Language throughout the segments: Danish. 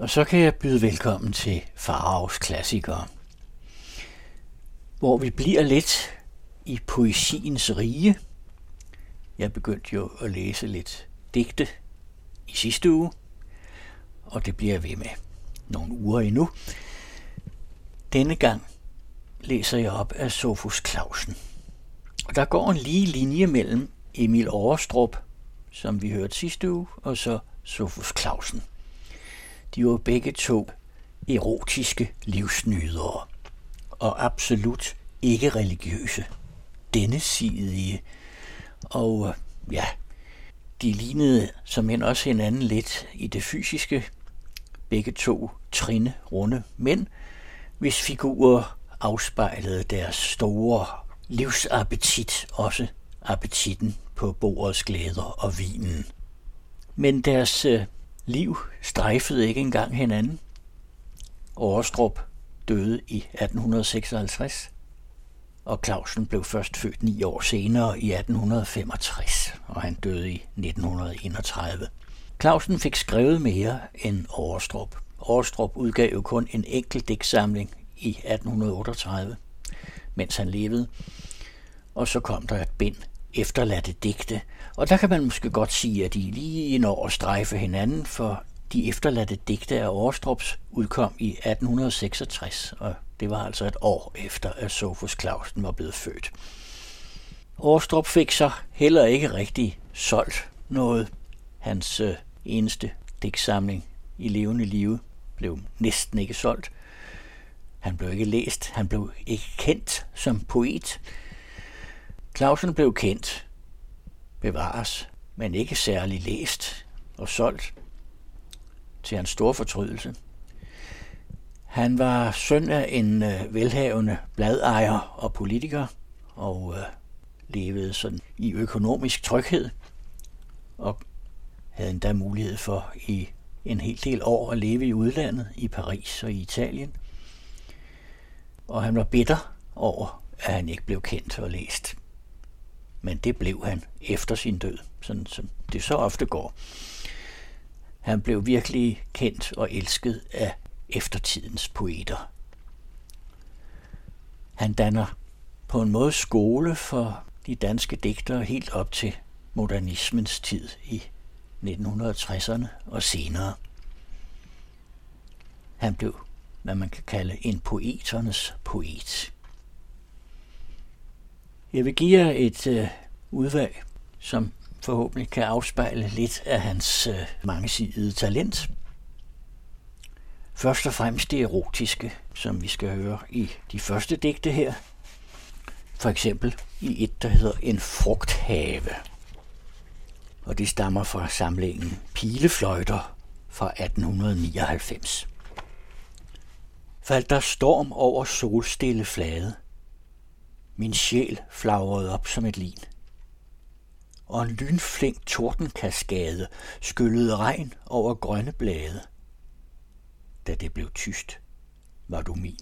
Og så kan jeg byde velkommen til Faraos klassikere, hvor vi bliver lidt i poesiens rige. Jeg begyndte jo at læse lidt digte i sidste uge, og det bliver jeg ved med nogle uger endnu. Denne gang læser jeg op af Sofus Clausen. Og der går en lige linje mellem Emil Overstrup, som vi hørte sidste uge, og så Sofus Clausen. De var begge to erotiske livsnydere og absolut ikke religiøse. Denne sidige. Og øh, ja, de lignede som end også hinanden lidt i det fysiske. Begge to trinde runde mænd, hvis figurer afspejlede deres store livsappetit, også appetitten på bordets glæder og vinen. Men deres øh, liv strejfede ikke engang hinanden. Årestrup døde i 1856, og Clausen blev først født ni år senere i 1865, og han døde i 1931. Clausen fik skrevet mere end Årestrup. Årestrup udgav jo kun en enkelt digtsamling i 1838, mens han levede. Og så kom der et bind efterladte digte. Og der kan man måske godt sige, at de lige når at strejfe hinanden, for de efterladte digte af Årstrups udkom i 1866, og det var altså et år efter, at Sofus Clausen var blevet født. Årestrup fik så heller ikke rigtig solgt noget. Hans øh, eneste digtsamling i levende live blev næsten ikke solgt. Han blev ikke læst, han blev ikke kendt som poet. Clausen blev kendt, bevares, men ikke særlig læst og solgt til hans store fortrydelse. Han var søn af en øh, velhavende bladejer og politiker, og øh, levede sådan i økonomisk tryghed, og havde endda mulighed for i en hel del år at leve i udlandet, i Paris og i Italien. Og han var bitter over, at han ikke blev kendt og læst. Men det blev han efter sin død, sådan som det så ofte går. Han blev virkelig kendt og elsket af eftertidens poeter. Han danner på en måde skole for de danske digtere helt op til modernismens tid i 1960'erne og senere. Han blev, hvad man kan kalde, en poeternes poet. Jeg vil give jer et øh, udvalg, som forhåbentlig kan afspejle lidt af hans øh, mangesidede talent. Først og fremmest det erotiske, som vi skal høre i de første digte her. For eksempel i et, der hedder En frugthave. Og det stammer fra samlingen Pilefløjter fra 1899. Faldt der storm over solstille flade. Min sjæl flagrede op som et lin og en lynflink tordenkaskade skyllede regn over grønne blade. Da det blev tyst, var du min.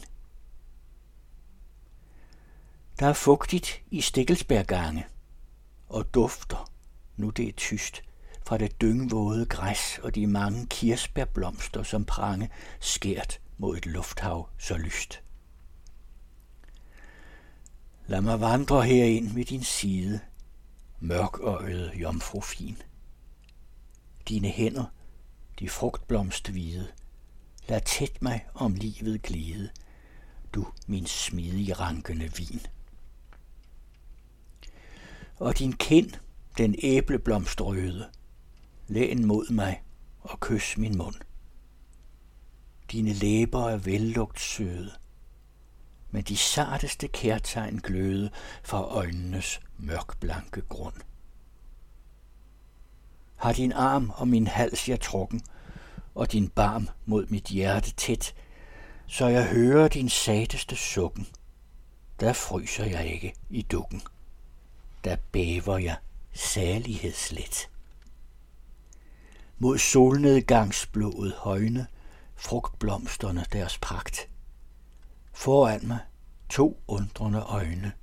Der er fugtigt i Stikkelsbærgange, og dufter, nu det er tyst, fra det dyngvåde græs og de mange kirsebærblomster, som prange skært mod et lufthav så lyst. Lad mig vandre herind ved din side, mørkøjet jomfru fin. Dine hænder, de frugtblomsthvide, lad tæt mig om livet glide, du min smidige rankende vin. Og din kind, den æbleblomstrøde, læn mod mig og kys min mund. Dine læber er vellugt søde, men de sarteste kærtegn gløde fra øjnenes mørkblanke grund. Har din arm om min hals jeg trukken, og din barm mod mit hjerte tæt, så jeg hører din sateste sukken. Der fryser jeg ikke i dukken. Der bæver jeg særlighedslet. Mod solnedgangsblået højne, frugtblomsterne deres pragt. Foran mig to undrende øjne –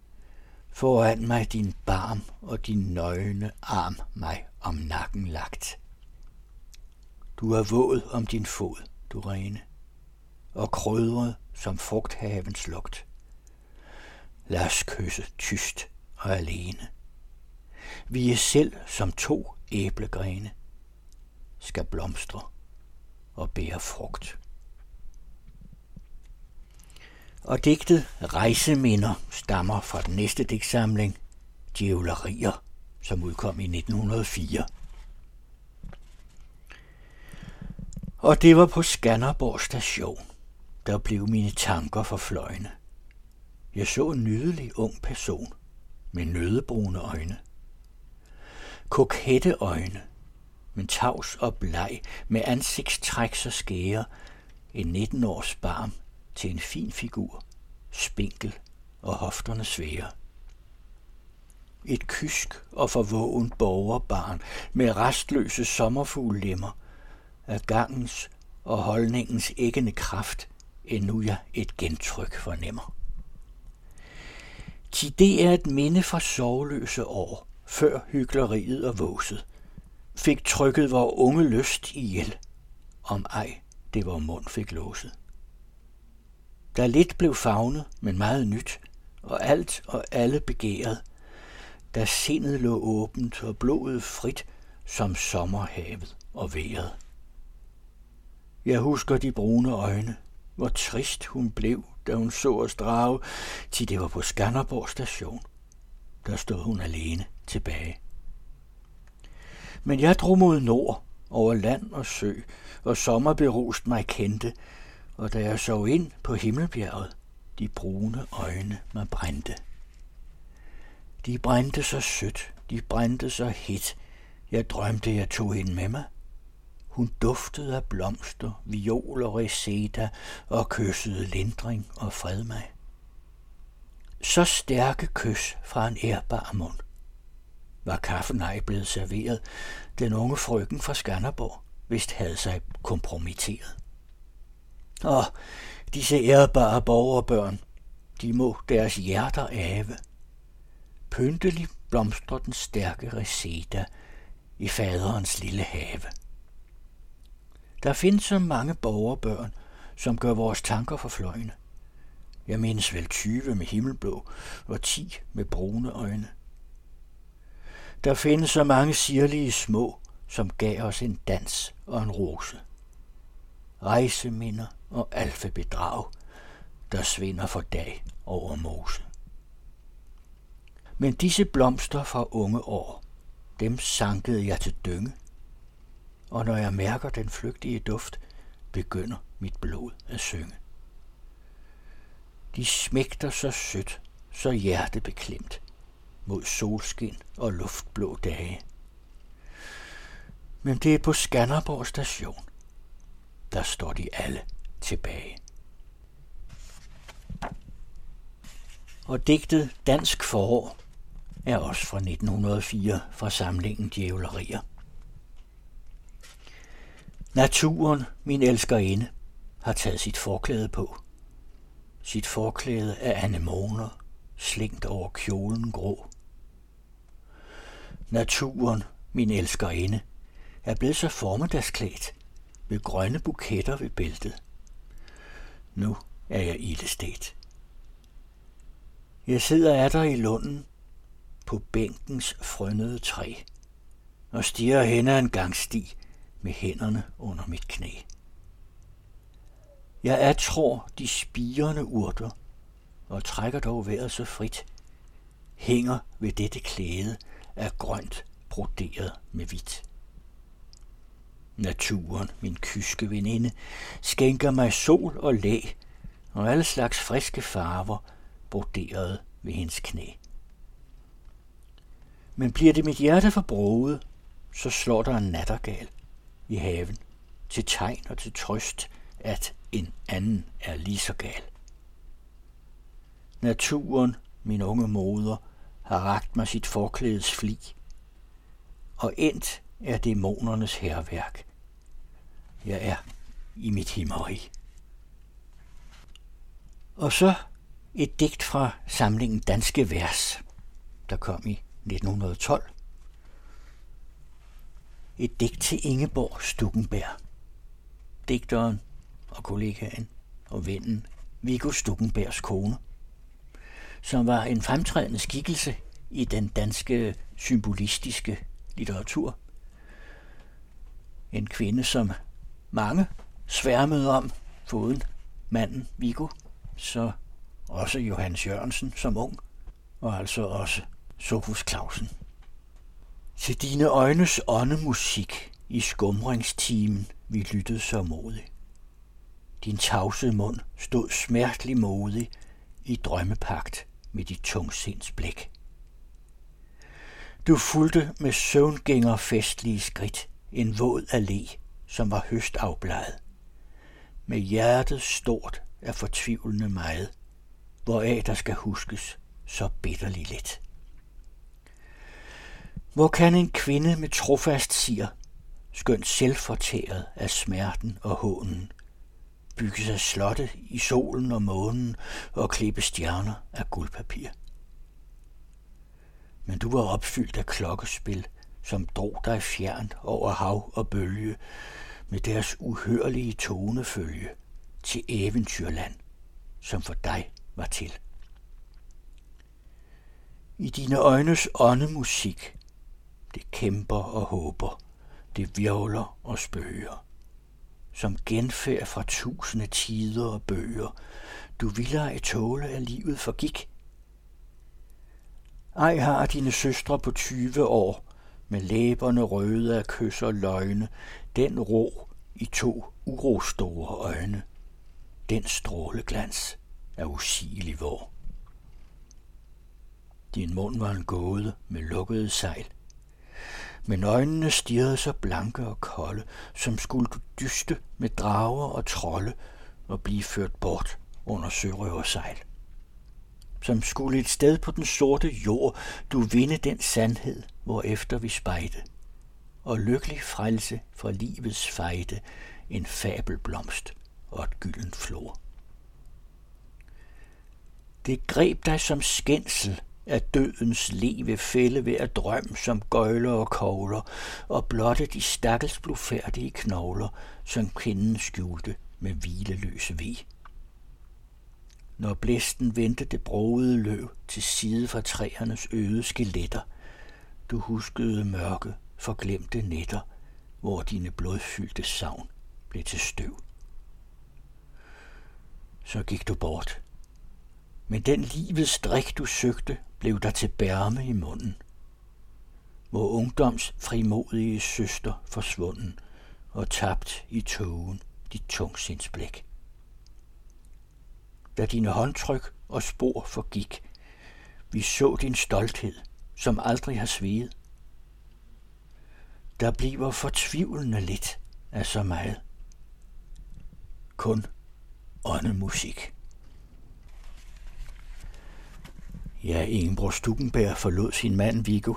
Foran mig din barm og din nøgne arm mig om nakken lagt. Du er våd om din fod, du rene, og krydret som frugthavens lugt. Lad os kysse tyst og alene. Vi er selv som to æblegrene, skal blomstre og bære frugt. Og digtet Rejseminder stammer fra den næste digtsamling, Djævlerier, som udkom i 1904. Og det var på Skanderborg station, der blev mine tanker for fløjne. Jeg så en nydelig ung person med nødebrune øjne. Kokette øjne, men tavs og bleg, med ansigtstræk så skære, en 19 års barm til en fin figur, spinkel og hofterne svære. Et kysk og forvågen borgerbarn med restløse sommerfuglemmer af gangens og holdningens æggende kraft, endnu jeg et gentryk fornemmer. Til det er et minde fra sovløse år, før hyggeleriet og våset, fik trykket vor unge lyst ihjel, om ej det var mund fik låset. Der lidt blev favnet, men meget nyt, og alt og alle begæret, da sindet lå åbent og blodet frit som sommerhavet og vejret. Jeg husker de brune øjne, hvor trist hun blev, da hun så os drage, til det var på Skanderborg station. Der stod hun alene tilbage. Men jeg drog mod nord, over land og sø, og sommerberust mig kendte, og da jeg så ind på himmelbjerget, de brune øjne mig brændte. De brændte så sødt, de brændte så hit, jeg drømte, jeg tog hende med mig. Hun duftede af blomster, viol og reseda og kyssede lindring og fred mig. Så stærke kys fra en ærbar mund. Var kaffen ej blevet serveret, den unge frøken fra Skanderborg vist havde sig kompromitteret. Og disse ærbare borgerbørn, de må deres hjerter ave. Pyntelig blomstrer den stærke reseda i faderens lille have. Der findes så mange borgerbørn, som gør vores tanker forfløjne. Jeg mindes vel 20 med himmelblå og 10 med brune øjne. Der findes så mange sirlige små, som gav os en dans og en rose. Rejseminder og alfabedrag, der svinder for dag over mose. Men disse blomster fra unge år, dem sankede jeg til dynge, og når jeg mærker den flygtige duft, begynder mit blod at synge. De smægter så sødt, så hjertebeklemt mod solskin og luftblå dage. Men det er på Skanderborg station. Der står de alle tilbage. Og digtet Dansk forår er også fra 1904 fra samlingen Djævlerier. Naturen, min elskerinde, har taget sit forklæde på. Sit forklæde af anemoner, slængt over kjolen grå. Naturen, min elskerinde, er blevet så formiddagsklædt med grønne buketter ved bæltet. Nu er jeg ildestet. Jeg sidder af der i lunden på bænkens frønnede træ og stiger hen ad en gangsti med hænderne under mit knæ. Jeg er tror de spirende urter, og trækker dog vejret så frit, hænger ved dette klæde af grønt broderet med hvidt. Naturen, min kyske veninde, skænker mig sol og læ, og alle slags friske farver broderet ved hendes knæ. Men bliver det mit hjerte forbruget, så slår der en nattergal i haven, til tegn og til trøst, at en anden er lige så gal. Naturen, min unge moder, har ragt mig sit forklædes fli, og endt er dæmonernes herværk. Jeg er i mit himmeri. Og så et digt fra samlingen Danske Vers, der kom i 1912. Et digt til Ingeborg Stukkenberg. Digteren og kollegaen og vennen Viggo Stukkenbergs kone, som var en fremtrædende skikkelse i den danske symbolistiske litteratur. En kvinde, som mange sværmede om, foruden manden Viggo, så også Johannes Jørgensen som ung, og altså også Sofus Clausen. Til dine øjnes åndemusik i skumringstimen vi lyttede så modigt. Din tavse mund stod smertelig modig i drømmepagt med dit tungsinds blik. Du fulgte med søvngænger festlige skridt en våd allé, som var høstafbladet. Med hjertet stort af fortvivlende meget, hvoraf der skal huskes så bitterligt lidt. Hvor kan en kvinde med trofast siger, skønt selvfortæret af smerten og hånen, bygge sig slotte i solen og månen og klippe stjerner af guldpapir? Men du var opfyldt af klokkespil, som drog dig fjernt over hav og bølge, med deres uhørlige tonefølge til eventyrland, som for dig var til. I dine øjnes åndemusik, det kæmper og håber, det virvler og spøger. Som genfærd fra tusinde tider og bøger, du ville ej tåle, at livet forgik. Ej har dine søstre på 20 år, med læberne røde af kys og løgne, den ro i to urostore øjne, den stråleglans er usigelig vor. Din mund var en gåde med lukkede sejl, men øjnene stirrede så blanke og kolde, som skulle du dyste med drager og trolde og blive ført bort under sørøversejl. Som skulle et sted på den sorte jord du vinde den sandhed, hvor efter vi spejde, og lykkelig frelse fra livets fejde, en fabelblomst og et gylden flor. Det greb dig som skændsel, at dødens leve fælde ved at drøm som gøjler og kogler, og blotte de stakkels blufærdige knogler, som kvinden skjulte med hvileløse ved. Når blæsten vendte det broede løv til side fra træernes øde skeletter, du huskede mørke, forglemte nætter, hvor dine blodfyldte savn blev til støv. Så gik du bort. Men den livets drik, du søgte, blev der til bærme i munden. Hvor ungdoms frimodige søster forsvunden og tabt i togen dit tungsindsblik. Da dine håndtryk og spor forgik, vi så din stolthed, som aldrig har sveget. Der bliver fortvivlende lidt af så meget. Kun åndemusik. Ja, Ingeborg Stukenberg forlod sin mand Viggo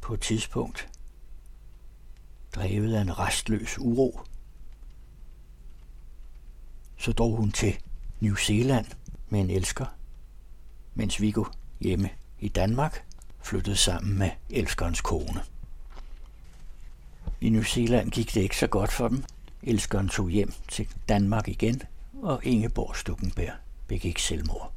på et tidspunkt, drevet af en restløs uro. Så drog hun til New Zealand med en elsker, mens Viggo hjemme i Danmark flyttede sammen med elskerens kone. I New Zealand gik det ikke så godt for dem. Elskeren tog hjem til Danmark igen, og Ingeborg Stukenberg begik selvmord.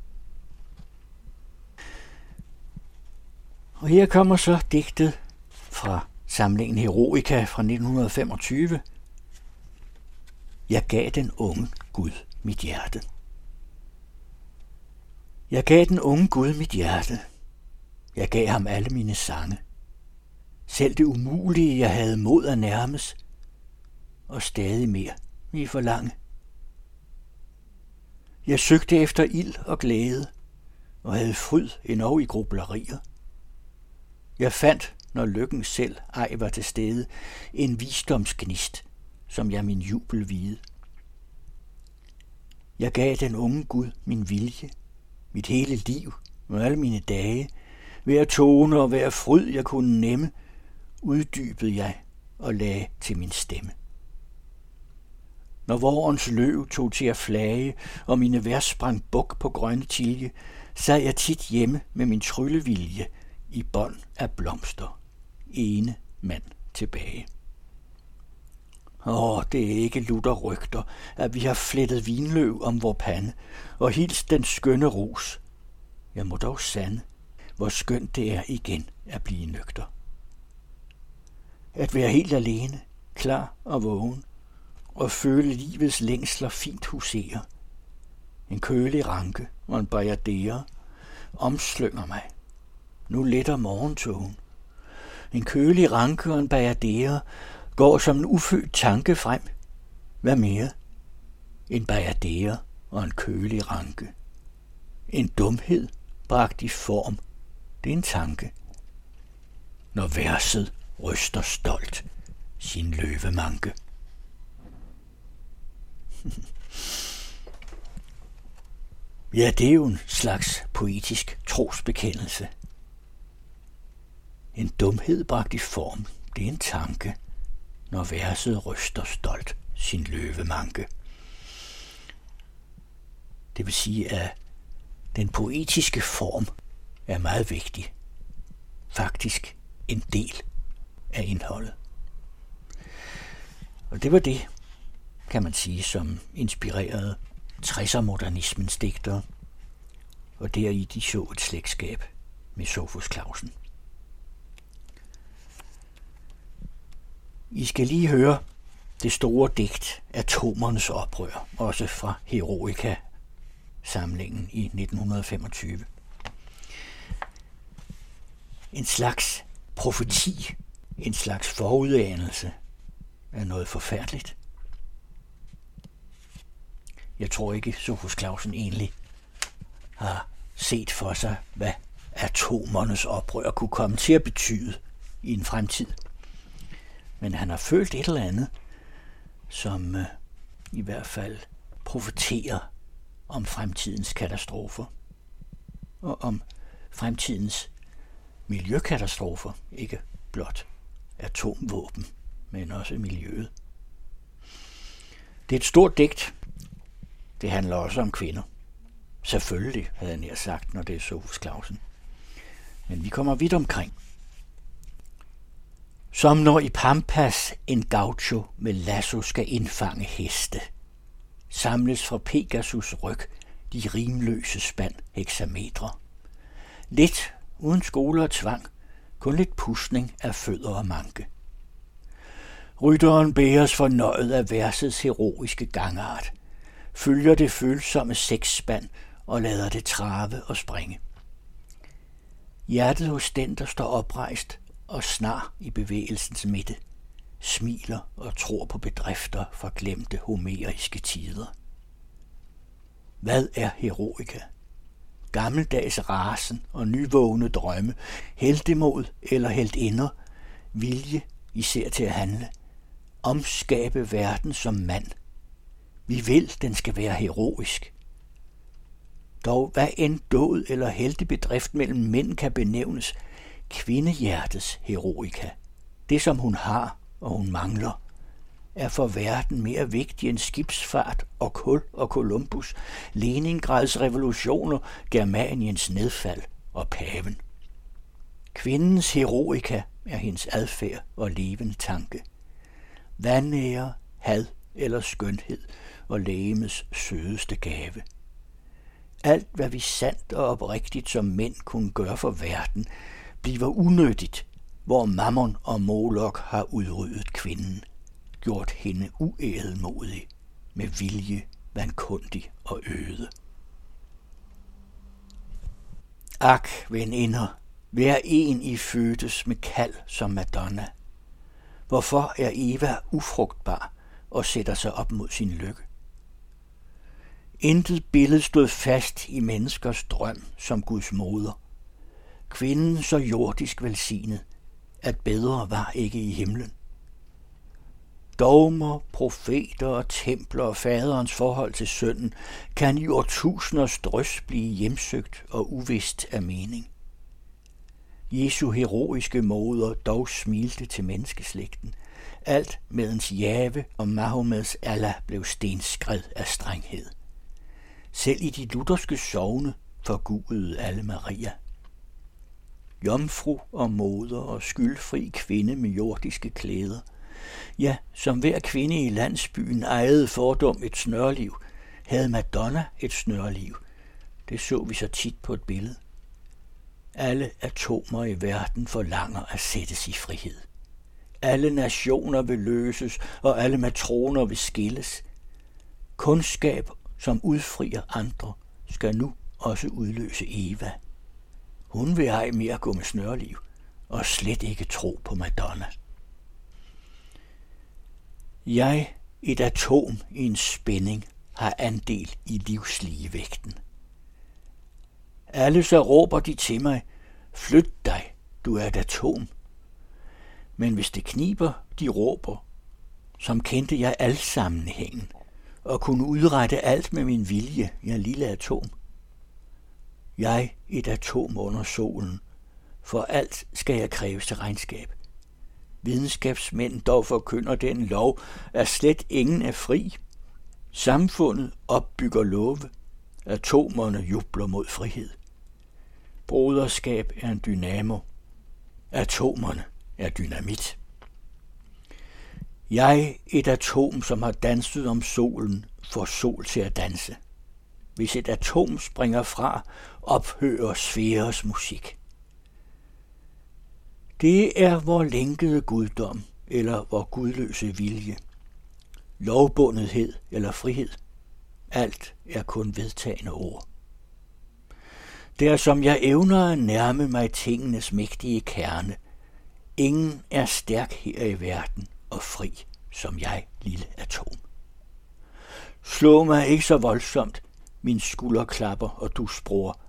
Og her kommer så digtet fra samlingen Heroica fra 1925. Jeg gav den unge Gud mit hjerte. Jeg gav den unge Gud mit hjerte. Jeg gav ham alle mine sange. Selv det umulige, jeg havde mod at nærmes, og stadig mere vi forlange. Jeg søgte efter ild og glæde, og havde fryd endnu i grublerier. Jeg fandt, når lykken selv ej var til stede, en visdomsgnist, som jeg min jubel vide. Jeg gav den unge Gud min vilje, mit hele liv og alle mine dage, hver tone og hver fryd jeg kunne nemme, uddybede jeg og lagde til min stemme. Når vorens løv tog til at flage, og mine vers sprang buk på grønne tilje, sad jeg tit hjemme med min tryllevilje – i bånd af blomster, ene mand tilbage. Åh, det er ikke lutter rygter, at vi har flettet vinløv om vor pande, og hils den skønne ros. Jeg må dog sande, hvor skønt det er igen at blive nøgter. At være helt alene, klar og vågen, og føle livets længsler fint husere. En kølig ranke og en bajadere omslynger mig. Nu letter morgentogen. En kølig ranke og en bajadere går som en ufødt tanke frem. Hvad mere? En bajadere og en kølig ranke. En dumhed bragt i form. Det er en tanke. Når verset ryster stolt sin løvemanke. ja, det er jo en slags poetisk trosbekendelse. En dumhed bragt i form, det er en tanke, når verset ryster stolt sin løvemanke. Det vil sige, at den poetiske form er meget vigtig. Faktisk en del af indholdet. Og det var det, kan man sige, som inspirerede 60'er-modernismens digtere, og deri de så et slægtskab med Sofus Clausen. I skal lige høre det store digt Atomernes oprør, også fra Heroica samlingen i 1925. En slags profeti, en slags forudanelse af noget forfærdeligt. Jeg tror ikke, Sofus Clausen egentlig har set for sig, hvad atomernes oprør kunne komme til at betyde i en fremtid. Men han har følt et eller andet, som øh, i hvert fald profeterer om fremtidens katastrofer og om fremtidens miljøkatastrofer, ikke blot atomvåben, men også miljøet. Det er et stort digt. Det handler også om kvinder. Selvfølgelig, havde han sagt, når det er Sofus Clausen. Men vi kommer vidt omkring. Som når i Pampas en gaucho med lasso skal indfange heste – samles fra Pegasus ryg de rimløse spand hexametre. Lidt uden skole og tvang, kun lidt pusning af fødder og manke. Rytteren bæres fornøjet af versets heroiske gangart, følger det følsomme seksspand og lader det trave og springe. Hjertet hos den, der står oprejst og snar i bevægelsens midte – smiler og tror på bedrifter fra glemte homeriske tider. Hvad er heroika? Gammeldags rasen og nyvågne drømme, heldemod eller heldinder, vilje især til at handle, omskabe verden som mand. Vi vil, den skal være heroisk. Dog hvad end død eller heldig bedrift mellem mænd kan benævnes, kvindehjertets heroika. Det som hun har, og hun mangler, er for verden mere vigtig end skibsfart og kul og Columbus, Leningrads revolutioner, Germaniens nedfald og paven. Kvindens heroika er hendes adfærd og levende tanke. Vandære, had eller skønhed og lægemets sødeste gave. Alt, hvad vi sandt og oprigtigt som mænd kunne gøre for verden, bliver unødigt, hvor mammon og Molok har udryddet kvinden, gjort hende uædelmodig, med vilje, vankundig og øde. Ak, veninder, hver en I fødtes med kald som Madonna. Hvorfor er Eva ufrugtbar og sætter sig op mod sin lykke? Intet billede stod fast i menneskers drøm som Guds moder. Kvinden så jordisk velsignet, at bedre var ikke i himlen. Dogmer, profeter og templer og faderens forhold til sønnen kan i årtusinders drøs blive hjemsøgt og uvist af mening. Jesu heroiske moder dog smilte til menneskeslægten, alt medens Jave og Mahomeds Allah blev stenskred af strenghed. Selv i de lutherske sovne forgudede alle Maria – jomfru og moder og skyldfri kvinde med jordiske klæder, Ja, som hver kvinde i landsbyen ejede fordom et snørliv, havde Madonna et snørliv. Det så vi så tit på et billede. Alle atomer i verden forlanger at sættes i frihed. Alle nationer vil løses, og alle matroner vil skilles. Kundskab, som udfrier andre, skal nu også udløse Eva. Hun vil ej mere gå med snørliv, og slet ikke tro på Madonna. Jeg, et atom i en spænding, har andel i livsligevægten. Alle så råber de til mig, flyt dig, du er et atom. Men hvis det kniber, de råber, som kendte jeg al sammenhængen, og kunne udrette alt med min vilje, jeg lille atom. Jeg et atom under solen, for alt skal jeg kræves til regnskab. Videnskabsmænd dog forkynder den lov, at slet ingen er fri. Samfundet opbygger love. Atomerne jubler mod frihed. Broderskab er en dynamo. Atomerne er dynamit. Jeg, et atom, som har danset om solen, får sol til at danse. Hvis et atom springer fra, ophører sfæres musik. Det er vor lænkede guddom, eller vor gudløse vilje. Lovbundethed eller frihed. Alt er kun vedtagende ord. Det som jeg evner at nærme mig tingenes mægtige kerne. Ingen er stærk her i verden og fri som jeg, lille atom. Slå mig ikke så voldsomt, min skulder klapper og du spror.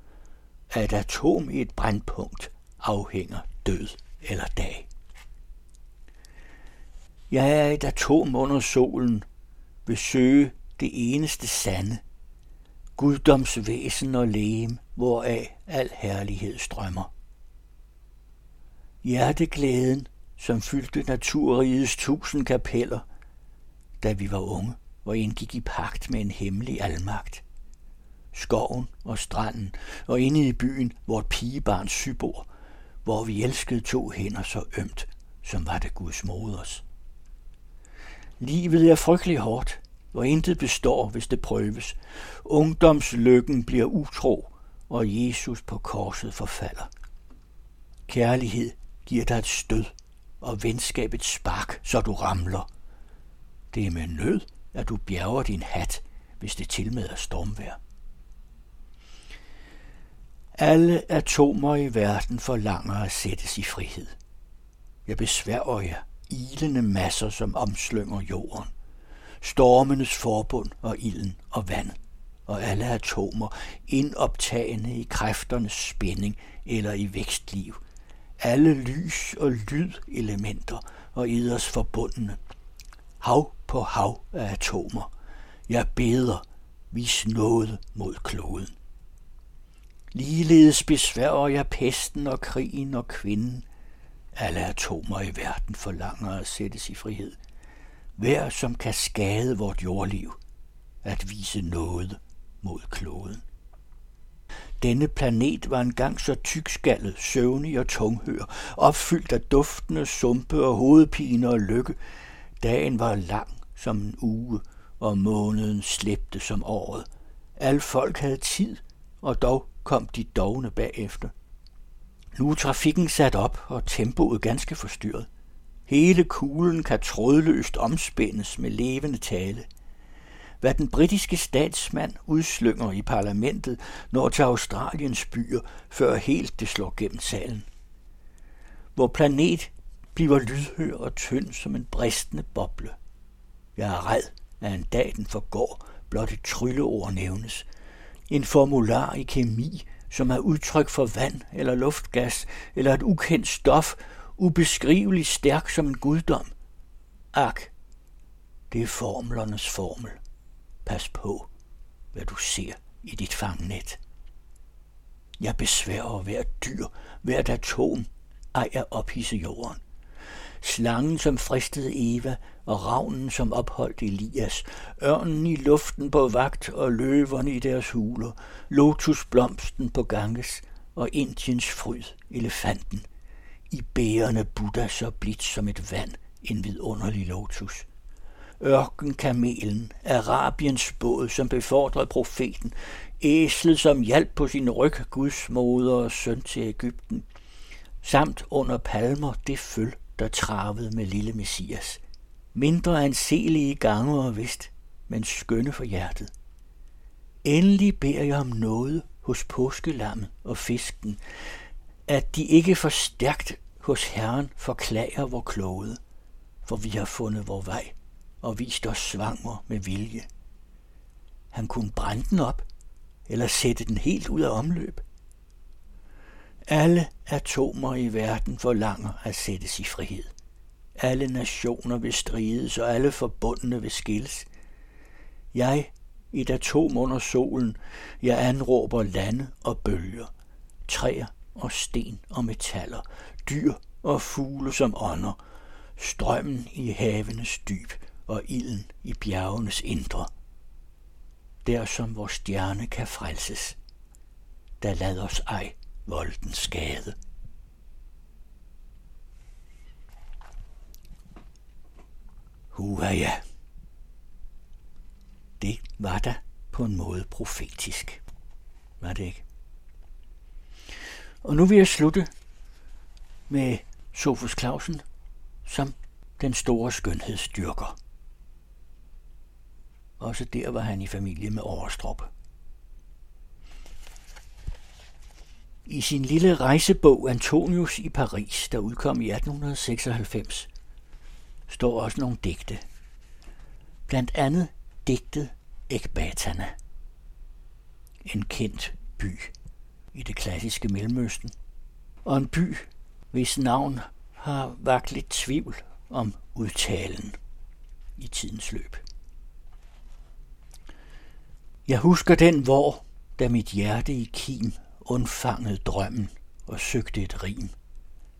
At et atom i et brandpunkt afhænger død eller dag. Jeg er et atom under solen, vil søge det eneste sande, guddomsvæsen og lægem, hvoraf al herlighed strømmer. Hjerteglæden, som fyldte naturrigets tusind kapeller, da vi var unge og indgik i pagt med en hemmelig almagt. Skoven og stranden og inde i byen vort pigebarn sybor, hvor vi elskede to hænder så ømt, som var det Guds moders. Livet er frygtelig hårdt, hvor intet består, hvis det prøves. Ungdomslykken bliver utro, og Jesus på korset forfalder. Kærlighed giver dig et stød, og venskab et spark, så du ramler. Det er med nød, at du bjerger din hat, hvis det tilmed er stormvær. Alle atomer i verden forlanger at sættes i frihed. Jeg besværger jer, ilende masser, som omslynger jorden. Stormenes forbund og ilden og vandet og alle atomer indoptagende i kræfternes spænding eller i vækstliv. Alle lys- og lydelementer og eders forbundne. Hav på hav af atomer. Jeg beder, vis noget mod kloden. Ligeledes besværger jeg pesten og krigen og kvinden. Alle atomer i verden forlanger at sættes i frihed. Hver, som kan skade vort jordliv, at vise noget mod kloden. Denne planet var engang så tykskallet, søvnig og tunghør, opfyldt af duftende sumpe og hovedpine og lykke. Dagen var lang som en uge, og måneden slæbte som året. Al folk havde tid, og dog kom de dogne bagefter. Nu er trafikken sat op, og tempoet ganske forstyrret. Hele kuglen kan trådløst omspændes med levende tale. Hvad den britiske statsmand udslynger i parlamentet, når til Australiens byer, før helt det slår gennem salen. Hvor planet bliver lydhør og tynd som en bristende boble. Jeg er red, at en dag den forgår, blot et trylleord nævnes – en formular i kemi, som er udtryk for vand eller luftgas eller et ukendt stof, ubeskriveligt stærk som en guddom. Ak, det er formlernes formel. Pas på, hvad du ser i dit fangnet. Jeg besværer hver dyr, hvert atom, ej at ophisse jorden slangen som fristede Eva, og ravnen som opholdt Elias, ørnen i luften på vagt og løverne i deres huler, lotusblomsten på Ganges og Indiens fryd, elefanten. I bærende Buddha så blidt som et vand en vidunderlig lotus. Ørkenkamelen, Arabiens båd, som befordrede profeten, æslet som hjalp på sin ryg Guds moder og søn til Ægypten, samt under palmer det føl, der travede med lille Messias. Mindre anselige gange og vist, men skønne for hjertet. Endelig beder jeg om noget hos påskelammet og fisken, at de ikke for stærkt hos Herren forklager vor klode, for vi har fundet vor vej og vist os svanger med vilje. Han kunne brænde den op, eller sætte den helt ud af omløb. Alle atomer i verden forlanger at sættes i frihed. Alle nationer vil strides, og alle forbundne vil skilles. Jeg, et atom under solen, jeg anråber lande og bølger, træer og sten og metaller, dyr og fugle som ånder, strømmen i havenes dyb og ilden i bjergenes indre. Der som vores stjerne kan frelses, der lad os ej voldens skade. Huha ja. Det var da på en måde profetisk. Var det ikke? Og nu vil jeg slutte med Sofus Clausen som den store skønhedsdyrker. Også der var han i familie med Overstrup. I sin lille rejsebog Antonius i Paris, der udkom i 1896, står også nogle digte. Blandt andet digtet Ekbatana. En kendt by i det klassiske Mellemøsten. Og en by, hvis navn har vagt lidt tvivl om udtalen i tidens løb. Jeg husker den, hvor, da mit hjerte i kim undfangede drømmen og søgte et rim,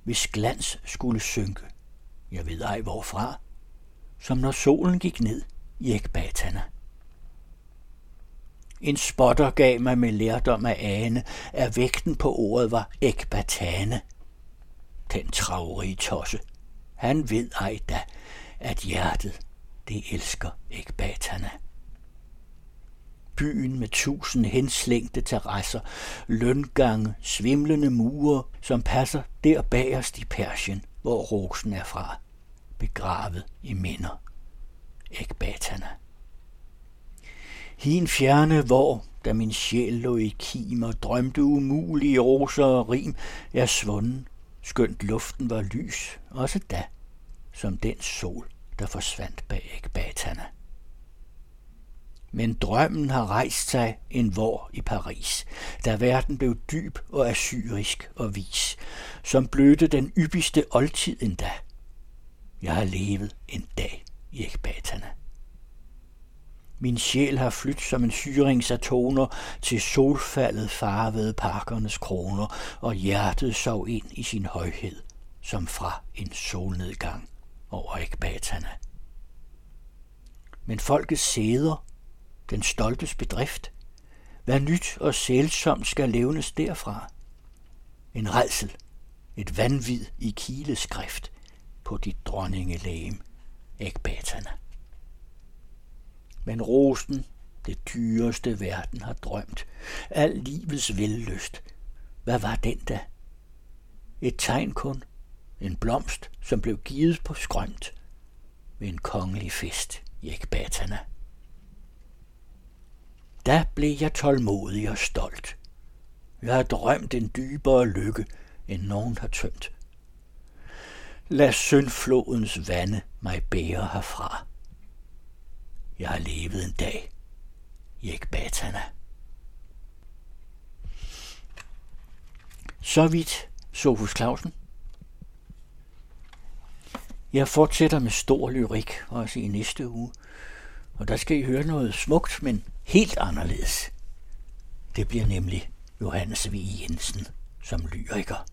hvis glans skulle synke, jeg ved ej hvorfra, som når solen gik ned i ekbatana. En spotter gav mig med lærdom af ane, at vægten på ordet var ekbatane. Den travrige tosse. Han ved ej da, at hjertet, det elsker ekbatana byen med tusind henslængte terrasser, løngange, svimlende mure, som passer der bagerst i Persien, hvor rosen er fra, begravet i minder. Ekbatana. Hin fjerne hvor, da min sjæl lå i kim og drømte umulige roser og rim, er svunden, skønt luften var lys, også da, som den sol, der forsvandt bag Ekbatana. Men drømmen har rejst sig en vor i Paris, da verden blev dyb og assyrisk og vis, som blødte den yppigste oldtid endda. Jeg har levet en dag i ekbaterne. Min sjæl har flyttet som en syringsatoner til solfaldet farvede parkernes kroner, og hjertet sov ind i sin højhed, som fra en solnedgang over ekbaterne. Men folkets sæder den stoltes bedrift. Hvad nyt og sælsomt skal levnes derfra? En redsel, et vanvid i kileskrift på dit dronningelæm, ægbaterne. Men rosen, det dyreste verden har drømt, al livets vellyst, hvad var den da? Et tegn kun, en blomst, som blev givet på skrømt ved en kongelig fest i ægbaterne. Da blev jeg tålmodig og stolt. Jeg har drømt en dybere lykke, end nogen har tømt. Lad syndflodens vande mig bære herfra. Jeg har levet en dag i Ekbatana. Så vidt Sofus Clausen. Jeg fortsætter med stor lyrik også i næste uge, og der skal I høre noget smukt, men helt anderledes. Det bliver nemlig Johannes V. Jensen som lyriker.